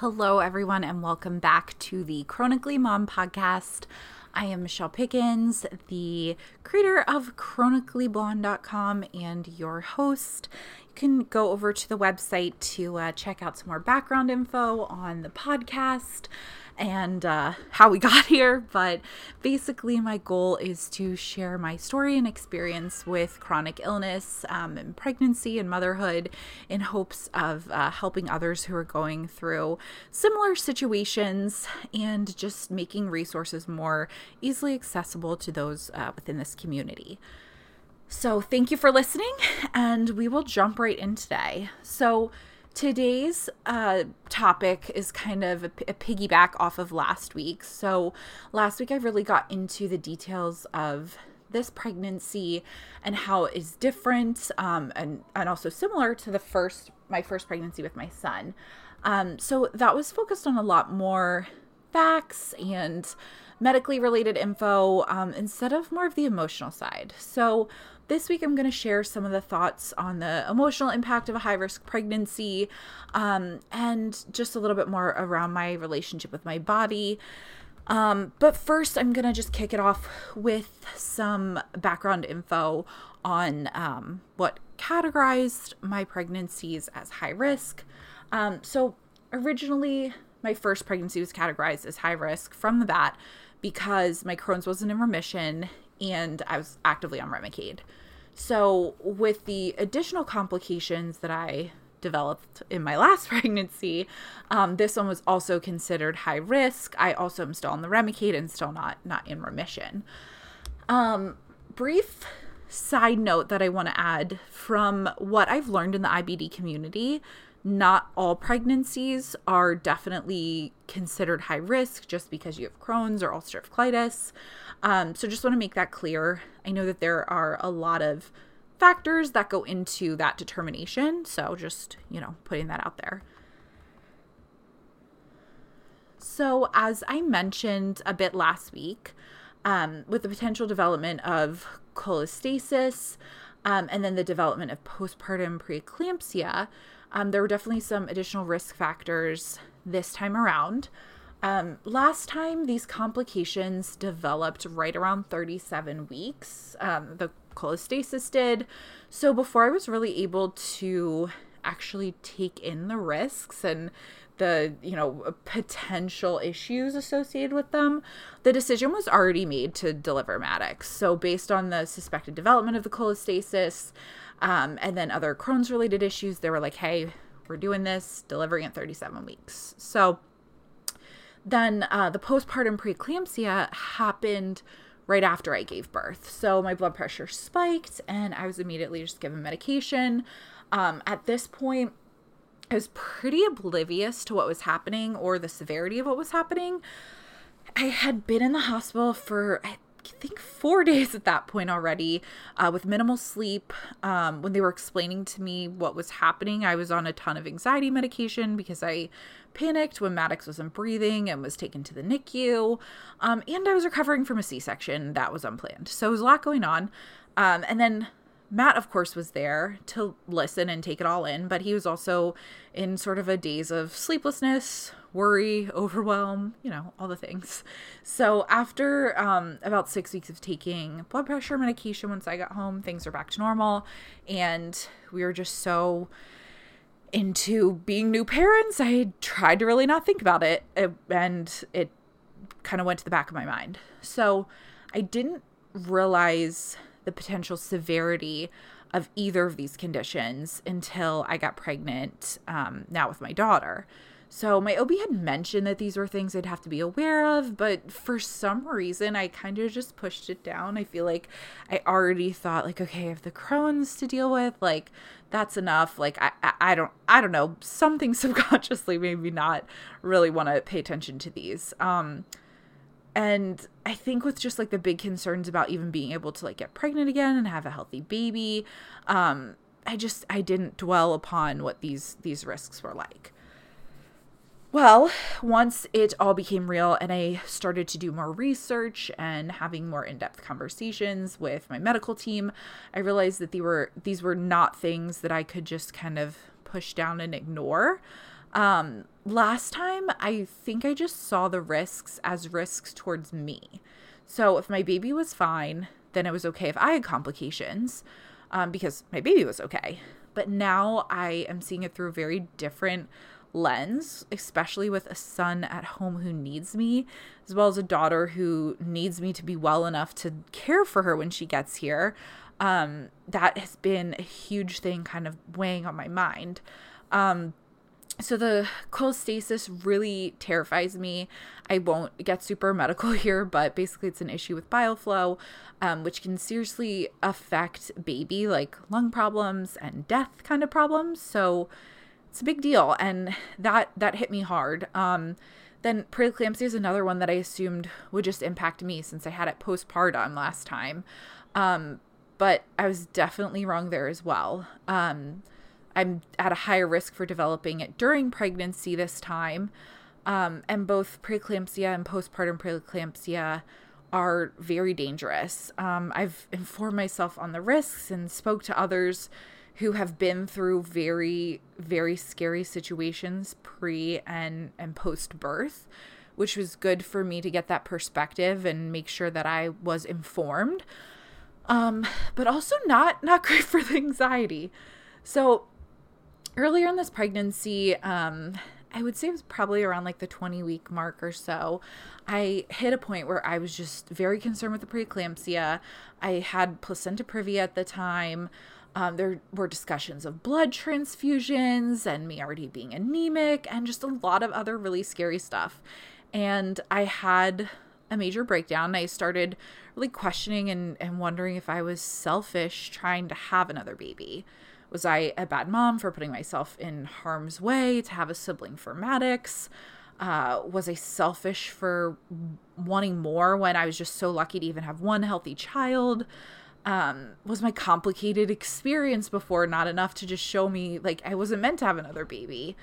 Hello, everyone, and welcome back to the Chronically Mom podcast. I am Michelle Pickens, the creator of chronicallyblonde.com and your host. You can go over to the website to uh, check out some more background info on the podcast and uh, how we got here. But basically, my goal is to share my story and experience with chronic illness um, and pregnancy and motherhood in hopes of uh, helping others who are going through similar situations and just making resources more easily accessible to those uh, within this community. So, thank you for listening, and we will jump right in today. So, Today's uh, topic is kind of a, piggyback off of last week. So, last week I really got into the details of this pregnancy and how it is different um, and, and also similar to the first my first pregnancy with my son. Um, so that was focused on a lot more facts and medically related info um, instead of more of the emotional side. So this week, I'm going to share some of the thoughts on the emotional impact of a high risk pregnancy um, and just a little bit more around my relationship with my body. Um, but first, I'm going to just kick it off with some background info on um, what categorized my pregnancies as high risk. Um, so, originally, my first pregnancy was categorized as high risk from the bat because my Crohn's wasn't in remission and I was actively on Remicade. So, with the additional complications that I developed in my last pregnancy, um, this one was also considered high risk. I also am still on the Remicade and still not not in remission. Um, brief side note that I want to add from what I've learned in the IBD community not all pregnancies are definitely considered high risk just because you have Crohn's or ulcerative colitis. Um, so just want to make that clear. I know that there are a lot of factors that go into that determination. So just, you know, putting that out there. So, as I mentioned a bit last week, um, with the potential development of cholestasis um, and then the development of postpartum preeclampsia, um, there were definitely some additional risk factors this time around. Um, last time, these complications developed right around 37 weeks. Um, the cholestasis did. So, before I was really able to actually take in the risks and the you know potential issues associated with them the decision was already made to deliver maddox so based on the suspected development of the cholestasis um, and then other Crohn's related issues, they were like, hey, we're doing this, delivering at 37 weeks. So then uh, the postpartum preeclampsia happened right after I gave birth. So my blood pressure spiked and I was immediately just given medication. Um, at this point, I was pretty oblivious to what was happening or the severity of what was happening. I had been in the hospital for, I think four days at that point already uh, with minimal sleep. Um, when they were explaining to me what was happening, I was on a ton of anxiety medication because I panicked when Maddox wasn't breathing and was taken to the NICU. Um, and I was recovering from a C section that was unplanned. So it was a lot going on. Um, and then Matt, of course, was there to listen and take it all in, but he was also in sort of a daze of sleeplessness, worry, overwhelm, you know, all the things. So after um, about six weeks of taking blood pressure medication, once I got home, things are back to normal, and we were just so into being new parents. I tried to really not think about it, and it kind of went to the back of my mind. So I didn't realize the potential severity of either of these conditions until I got pregnant um, now with my daughter. So my OB had mentioned that these were things I'd have to be aware of, but for some reason I kind of just pushed it down. I feel like I already thought like, okay, I have the Crohn's to deal with, like that's enough. Like I, I, I don't, I don't know. Something subconsciously made me not really want to pay attention to these. Um, and I think with just like the big concerns about even being able to like get pregnant again and have a healthy baby, um, I just I didn't dwell upon what these these risks were like. Well, once it all became real and I started to do more research and having more in-depth conversations with my medical team, I realized that they were these were not things that I could just kind of push down and ignore. Um, last time, I think I just saw the risks as risks towards me. So if my baby was fine, then it was okay if I had complications um, because my baby was okay. But now I am seeing it through a very different lens, especially with a son at home who needs me, as well as a daughter who needs me to be well enough to care for her when she gets here. Um, that has been a huge thing kind of weighing on my mind. Um, so the cholestasis really terrifies me. I won't get super medical here, but basically it's an issue with bile flow, um, which can seriously affect baby, like lung problems and death kind of problems. So it's a big deal, and that that hit me hard. Um, then preeclampsia is another one that I assumed would just impact me since I had it postpartum last time. Um, but I was definitely wrong there as well. Um, I'm at a higher risk for developing it during pregnancy this time. Um, and both preeclampsia and postpartum preeclampsia are very dangerous. Um, I've informed myself on the risks and spoke to others who have been through very, very scary situations pre and, and post birth, which was good for me to get that perspective and make sure that I was informed. Um, but also not not great for the anxiety. So earlier in this pregnancy, um, I would say it was probably around like the 20 week mark or so. I hit a point where I was just very concerned with the preeclampsia. I had placenta previa at the time. Um, there were discussions of blood transfusions and me already being anemic and just a lot of other really scary stuff. And I had a major breakdown. I started really questioning and, and wondering if I was selfish trying to have another baby. Was I a bad mom for putting myself in harm's way to have a sibling for Maddox? Uh, was I selfish for wanting more when I was just so lucky to even have one healthy child? Um, was my complicated experience before not enough to just show me like I wasn't meant to have another baby?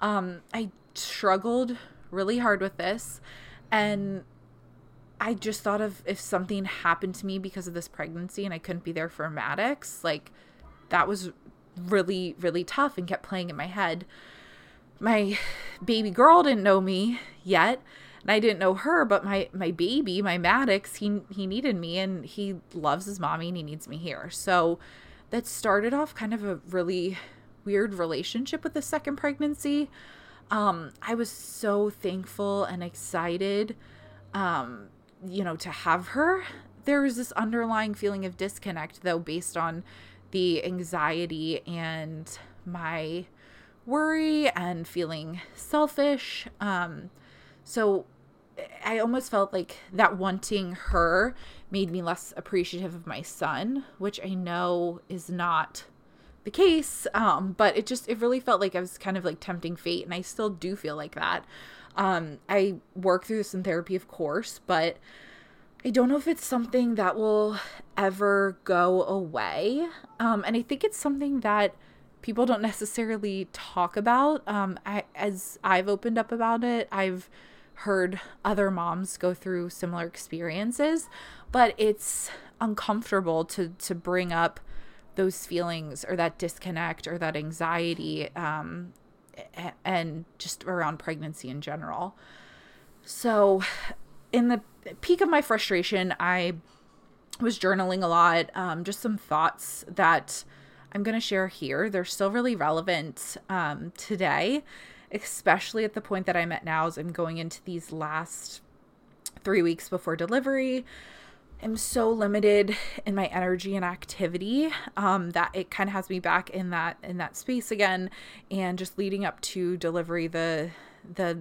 Um, I struggled really hard with this, and I just thought of if something happened to me because of this pregnancy and I couldn't be there for Maddox, like that was really, really tough and kept playing in my head. My baby girl didn't know me yet, and I didn't know her, but my my baby, my Maddox, he he needed me and he loves his mommy and he needs me here. So that started off kind of a really weird relationship with the second pregnancy. Um, I was so thankful and excited, um, you know, to have her. There was this underlying feeling of disconnect, though, based on the anxiety and my worry and feeling selfish. Um, so I almost felt like that wanting her made me less appreciative of my son, which I know is not the case. Um, but it just, it really felt like I was kind of like tempting fate. And I still do feel like that. Um, I work through this in therapy, of course, but I don't know if it's something that will ever go away. Um, and I think it's something that people don't necessarily talk about. Um, I, as I've opened up about it, I've heard other moms go through similar experiences, but it's uncomfortable to to bring up those feelings or that disconnect or that anxiety um, and just around pregnancy in general. So, in the peak of my frustration, I was journaling a lot, um, just some thoughts that I'm going to share here. They're still really relevant um, today, especially at the point that I'm at now as I'm going into these last three weeks before delivery. I'm so limited in my energy and activity um, that it kind of has me back in that in that space again, and just leading up to delivery, the the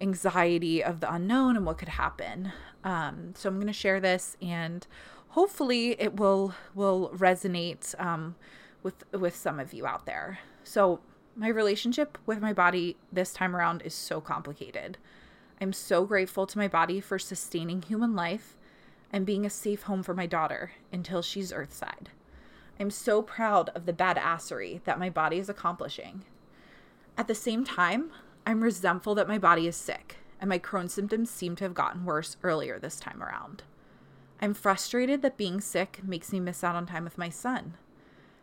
anxiety of the unknown and what could happen. Um, so I'm going to share this, and hopefully it will will resonate um, with with some of you out there. So my relationship with my body this time around is so complicated. I'm so grateful to my body for sustaining human life and being a safe home for my daughter until she's earthside. I'm so proud of the badassery that my body is accomplishing. At the same time, I'm resentful that my body is sick and my Crohn's symptoms seem to have gotten worse earlier this time around. I'm frustrated that being sick makes me miss out on time with my son.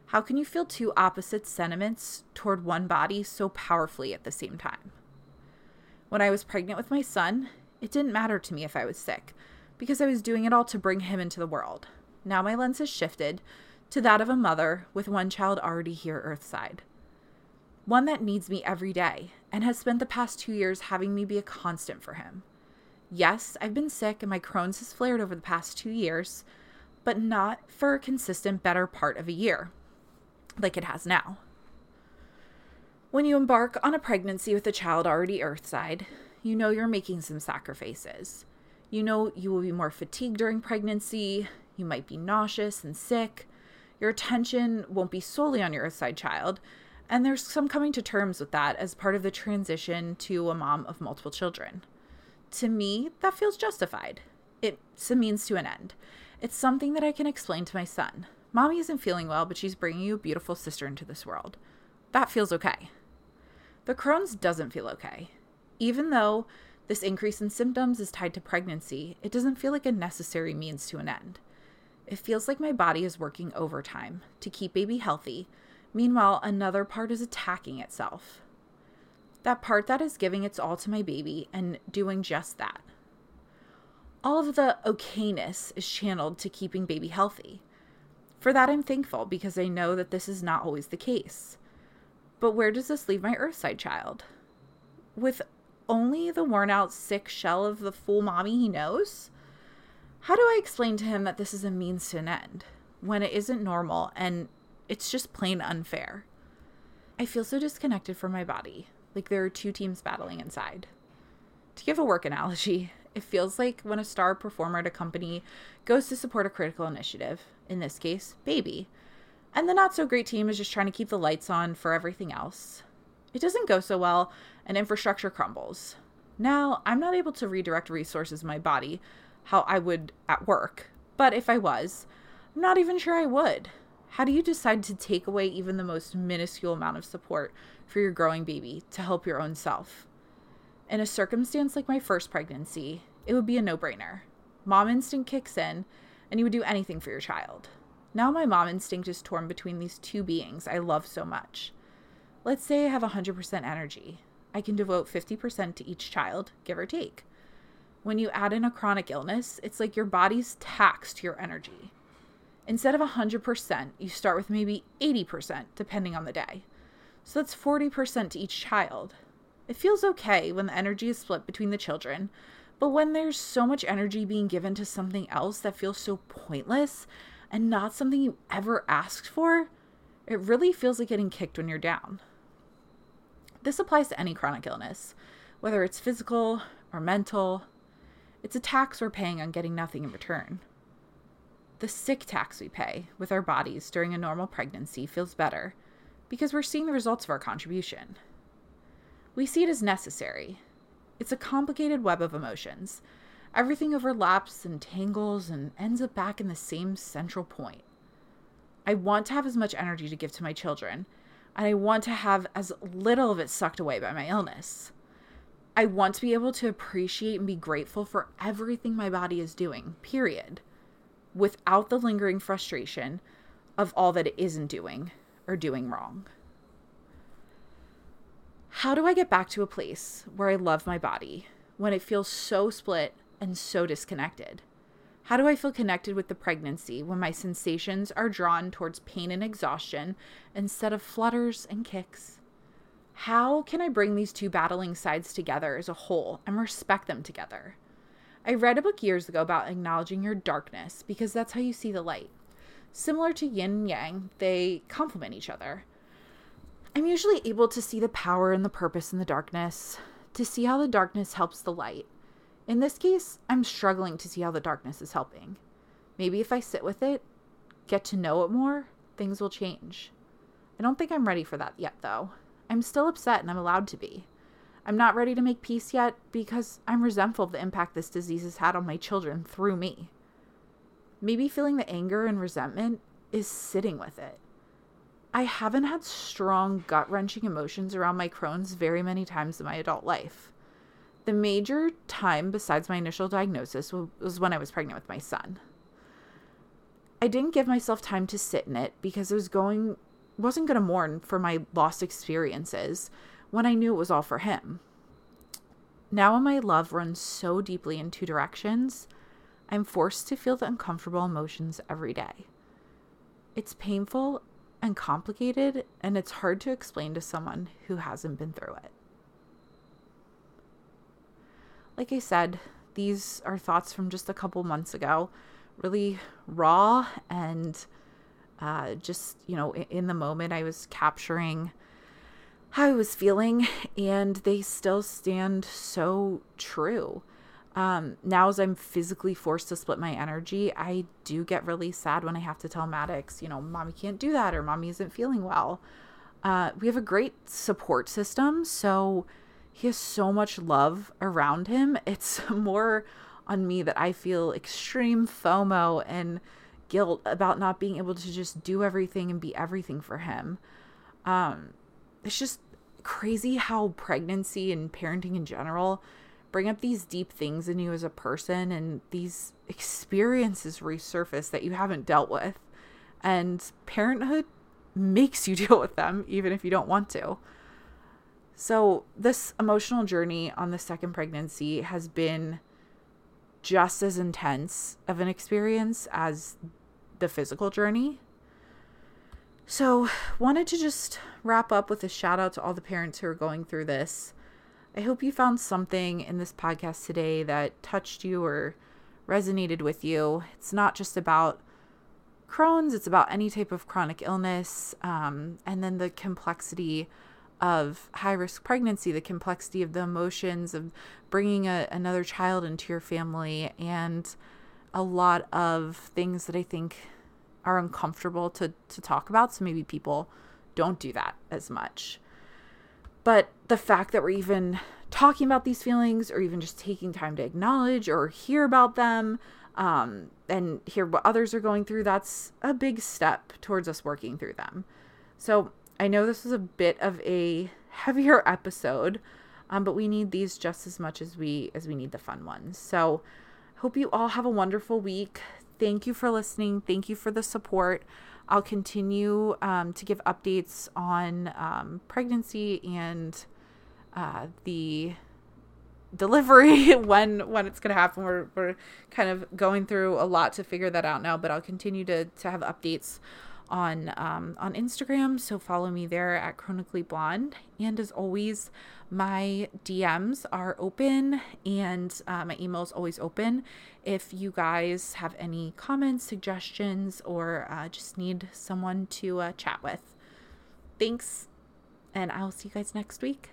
How can you feel two opposite sentiments toward one body so powerfully at the same time? When I was pregnant with my son, it didn't matter to me if I was sick because I was doing it all to bring him into the world. Now my lens has shifted to that of a mother with one child already here earthside. One that needs me every day and has spent the past two years having me be a constant for him. Yes, I've been sick and my Crohn's has flared over the past two years, but not for a consistent better part of a year, like it has now. When you embark on a pregnancy with a child already earthside, you know you're making some sacrifices. You know you will be more fatigued during pregnancy, you might be nauseous and sick, your attention won't be solely on your earthside child, and there's some coming to terms with that as part of the transition to a mom of multiple children to me, that feels justified. It's a means to an end. It's something that I can explain to my son. Mommy isn't feeling well, but she's bringing you a beautiful sister into this world. That feels okay. The Crohn's doesn't feel okay. Even though this increase in symptoms is tied to pregnancy, it doesn't feel like a necessary means to an end. It feels like my body is working overtime to keep baby healthy. Meanwhile, another part is attacking itself that part that is giving its all to my baby and doing just that. All of the okayness is channeled to keeping baby healthy. For that, I'm thankful because I know that this is not always the case. But where does this leave my Earthside child? With only the worn out, sick shell of the full mommy he knows? How do I explain to him that this is a means to an end when it isn't normal and it's just plain unfair? I feel so disconnected from my body. Like there are two teams battling inside. To give a work analogy, it feels like when a star performer at a company goes to support a critical initiative, in this case, baby, and the not so great team is just trying to keep the lights on for everything else. It doesn't go so well, and infrastructure crumbles. Now, I'm not able to redirect resources in my body how I would at work, but if I was, I'm not even sure I would. How do you decide to take away even the most minuscule amount of support for your growing baby to help your own self? In a circumstance like my first pregnancy, it would be a no brainer. Mom instinct kicks in, and you would do anything for your child. Now, my mom instinct is torn between these two beings I love so much. Let's say I have 100% energy. I can devote 50% to each child, give or take. When you add in a chronic illness, it's like your body's taxed your energy. Instead of 100%, you start with maybe 80%, depending on the day. So that's 40% to each child. It feels okay when the energy is split between the children, but when there's so much energy being given to something else that feels so pointless and not something you ever asked for, it really feels like getting kicked when you're down. This applies to any chronic illness, whether it's physical or mental. It's a tax we're paying on getting nothing in return. The sick tax we pay with our bodies during a normal pregnancy feels better because we're seeing the results of our contribution. We see it as necessary. It's a complicated web of emotions. Everything overlaps and tangles and ends up back in the same central point. I want to have as much energy to give to my children, and I want to have as little of it sucked away by my illness. I want to be able to appreciate and be grateful for everything my body is doing, period without the lingering frustration of all that it isn't doing or doing wrong. How do I get back to a place where I love my body when it feels so split and so disconnected? How do I feel connected with the pregnancy when my sensations are drawn towards pain and exhaustion instead of flutters and kicks? How can I bring these two battling sides together as a whole and respect them together? I read a book years ago about acknowledging your darkness because that's how you see the light. Similar to yin and yang, they complement each other. I'm usually able to see the power and the purpose in the darkness, to see how the darkness helps the light. In this case, I'm struggling to see how the darkness is helping. Maybe if I sit with it, get to know it more, things will change. I don't think I'm ready for that yet, though. I'm still upset and I'm allowed to be. I'm not ready to make peace yet because I'm resentful of the impact this disease has had on my children through me. Maybe feeling the anger and resentment is sitting with it. I haven't had strong, gut wrenching emotions around my Crohn's very many times in my adult life. The major time besides my initial diagnosis was when I was pregnant with my son. I didn't give myself time to sit in it because I was going wasn't going to mourn for my lost experiences when I knew it was all for him. Now when my love runs so deeply in two directions, I'm forced to feel the uncomfortable emotions every day. It's painful and complicated, and it's hard to explain to someone who hasn't been through it. Like I said, these are thoughts from just a couple months ago, really raw and uh, just, you know, in the moment, I was capturing how I was feeling, and they still stand so true. Um, now, as I'm physically forced to split my energy, I do get really sad when I have to tell Maddox, you know, mommy can't do that or mommy isn't feeling well. Uh, we have a great support system, so he has so much love around him. It's more on me that I feel extreme FOMO and guilt about not being able to just do everything and be everything for him. Um, it's just crazy how pregnancy and parenting in general bring up these deep things in you as a person and these experiences resurface that you haven't dealt with. And parenthood makes you deal with them, even if you don't want to. So, this emotional journey on the second pregnancy has been just as intense of an experience as the physical journey. So, wanted to just wrap up with a shout out to all the parents who are going through this. I hope you found something in this podcast today that touched you or resonated with you. It's not just about Crohn's, it's about any type of chronic illness, um, and then the complexity of high risk pregnancy, the complexity of the emotions of bringing a, another child into your family, and a lot of things that I think are uncomfortable to, to talk about. So maybe people don't do that as much. But the fact that we're even talking about these feelings or even just taking time to acknowledge or hear about them um, and hear what others are going through, that's a big step towards us working through them. So I know this was a bit of a heavier episode, um, but we need these just as much as we as we need the fun ones. So hope you all have a wonderful week. Thank you for listening. Thank you for the support. I'll continue um, to give updates on um, pregnancy and uh, the delivery when when it's going to happen. We're we're kind of going through a lot to figure that out now, but I'll continue to to have updates on um, on Instagram. So follow me there at Chronically Blonde. And as always, my DMs are open and uh, my email is always open. If you guys have any comments, suggestions, or uh, just need someone to uh, chat with, thanks, and I'll see you guys next week.